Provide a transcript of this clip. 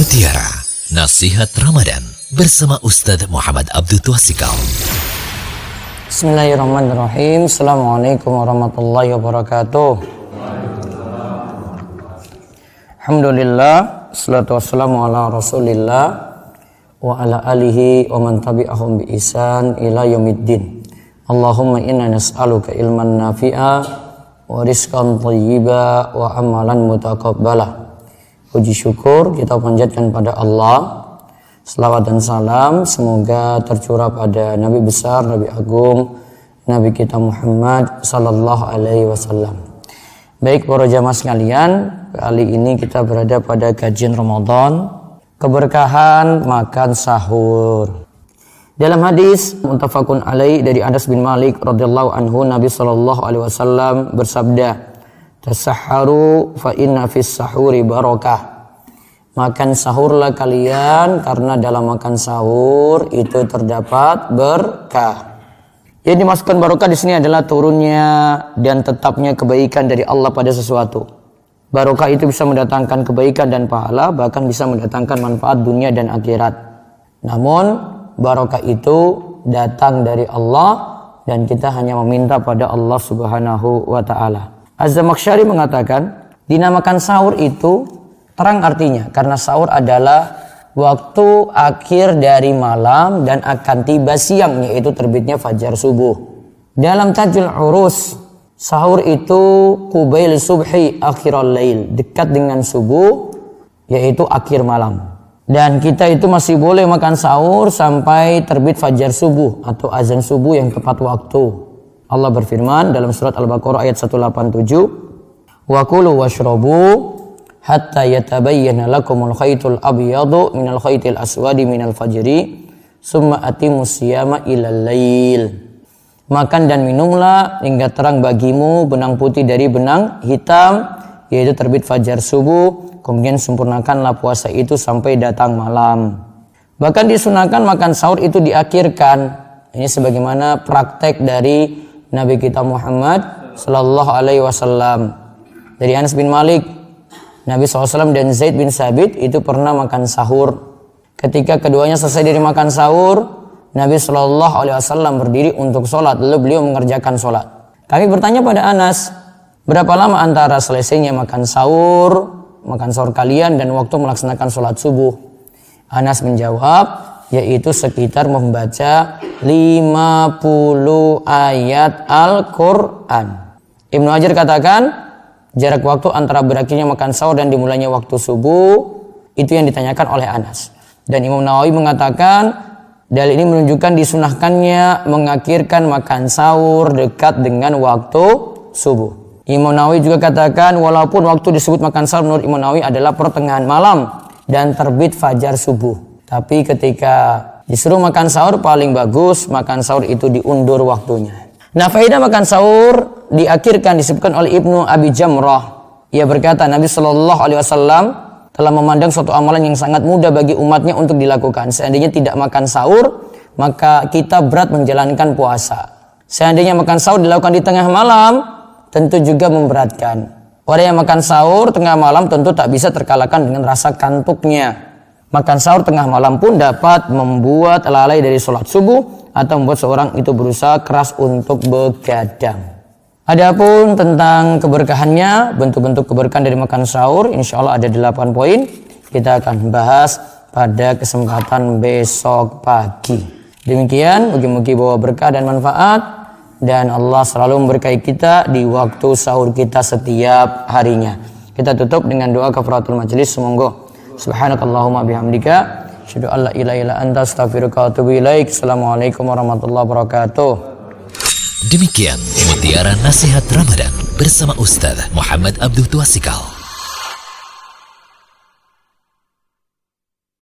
Mutiara Nasihat Ramadan bersama Ustadz Muhammad Abdul Twasikal. Bismillahirrahmanirrahim. Assalamualaikum warahmatullahi wabarakatuh. Alhamdulillah, salatu wassalamu ala rasulillah wa ala alihi wa man tabi'ahum bi isan ila yaumiddin. Allahumma inna nas'aluka ilman nafi'a wa rizqan thayyiba wa amalan mutaqabbala. Puji syukur kita panjatkan pada Allah. Selawat dan salam semoga tercurah pada Nabi besar, Nabi agung, Nabi kita Muhammad sallallahu alaihi wasallam. Baik para jamaah sekalian, kali ini kita berada pada kajian Ramadan, keberkahan makan sahur. Dalam hadis muttafaqun alaih dari Anas bin Malik radhiyallahu anhu Nabi sallallahu alaihi wasallam bersabda, Tasaharu fa inna fis sahuri barakah. Makan sahurlah kalian karena dalam makan sahur itu terdapat berkah. Yang dimasukkan barokah di sini adalah turunnya dan tetapnya kebaikan dari Allah pada sesuatu. Barokah itu bisa mendatangkan kebaikan dan pahala, bahkan bisa mendatangkan manfaat dunia dan akhirat. Namun, barokah itu datang dari Allah dan kita hanya meminta pada Allah Subhanahu wa taala. Az-Zamakhsyari mengatakan, dinamakan sahur itu terang artinya karena sahur adalah waktu akhir dari malam dan akan tiba siang yaitu terbitnya fajar subuh. Dalam Tajul Urus, sahur itu kubail subhi akhiral lail, dekat dengan subuh yaitu akhir malam. Dan kita itu masih boleh makan sahur sampai terbit fajar subuh atau azan subuh yang tepat waktu. Allah berfirman dalam surat Al-Baqarah ayat 187, "Wa kulu washrabu hatta yatabayyana lakumul khaytul abyadu minal khaytil aswadi minal fajri, summa atimus siyama ilal lail." Makan dan minumlah hingga terang bagimu benang putih dari benang hitam, yaitu terbit fajar subuh, kemudian sempurnakanlah puasa itu sampai datang malam. Bahkan disunahkan makan sahur itu diakhirkan. Ini sebagaimana praktek dari Nabi kita Muhammad Sallallahu Alaihi Wasallam. Dari Anas bin Malik Nabi SAW dan Zaid bin Sabit itu pernah makan sahur. Ketika keduanya selesai dari makan sahur Nabi Shallallahu Alaihi Wasallam berdiri untuk sholat lalu beliau mengerjakan sholat. Kami bertanya pada Anas berapa lama antara selesainya makan sahur makan sahur kalian dan waktu melaksanakan sholat subuh? Anas menjawab yaitu sekitar membaca 50 ayat Al-Quran. Ibnu Hajar katakan jarak waktu antara berakhirnya makan sahur dan dimulainya waktu subuh itu yang ditanyakan oleh Anas. Dan Imam Nawawi mengatakan dalil ini menunjukkan disunahkannya mengakhirkan makan sahur dekat dengan waktu subuh. Imam Nawawi juga katakan walaupun waktu disebut makan sahur menurut Imam Nawawi adalah pertengahan malam dan terbit fajar subuh. Tapi ketika disuruh makan sahur paling bagus makan sahur itu diundur waktunya. Nah faedah makan sahur diakhirkan disebutkan oleh Ibnu Abi Jamrah. Ia berkata Nabi Shallallahu Alaihi Wasallam telah memandang suatu amalan yang sangat mudah bagi umatnya untuk dilakukan. Seandainya tidak makan sahur, maka kita berat menjalankan puasa. Seandainya makan sahur dilakukan di tengah malam, tentu juga memberatkan. Orang yang makan sahur tengah malam tentu tak bisa terkalahkan dengan rasa kantuknya. Makan sahur tengah malam pun dapat membuat lalai dari sholat subuh atau membuat seorang itu berusaha keras untuk begadang. Adapun tentang keberkahannya, bentuk-bentuk keberkahan dari makan sahur, insya Allah ada 8 poin. Kita akan bahas pada kesempatan besok pagi. Demikian, mugi-mugi bawa berkah dan manfaat. Dan Allah selalu memberkahi kita di waktu sahur kita setiap harinya. Kita tutup dengan doa kafaratul majelis. Semoga Subhanakallahumma bihamdika asyhadu an la ilaha illa anta astaghfiruka wa atubu ilaik. Assalamualaikum warahmatullahi wabarakatuh. Demikian Mutiara Nasihat Ramadan bersama Ustaz Muhammad Abdul Tuasikal.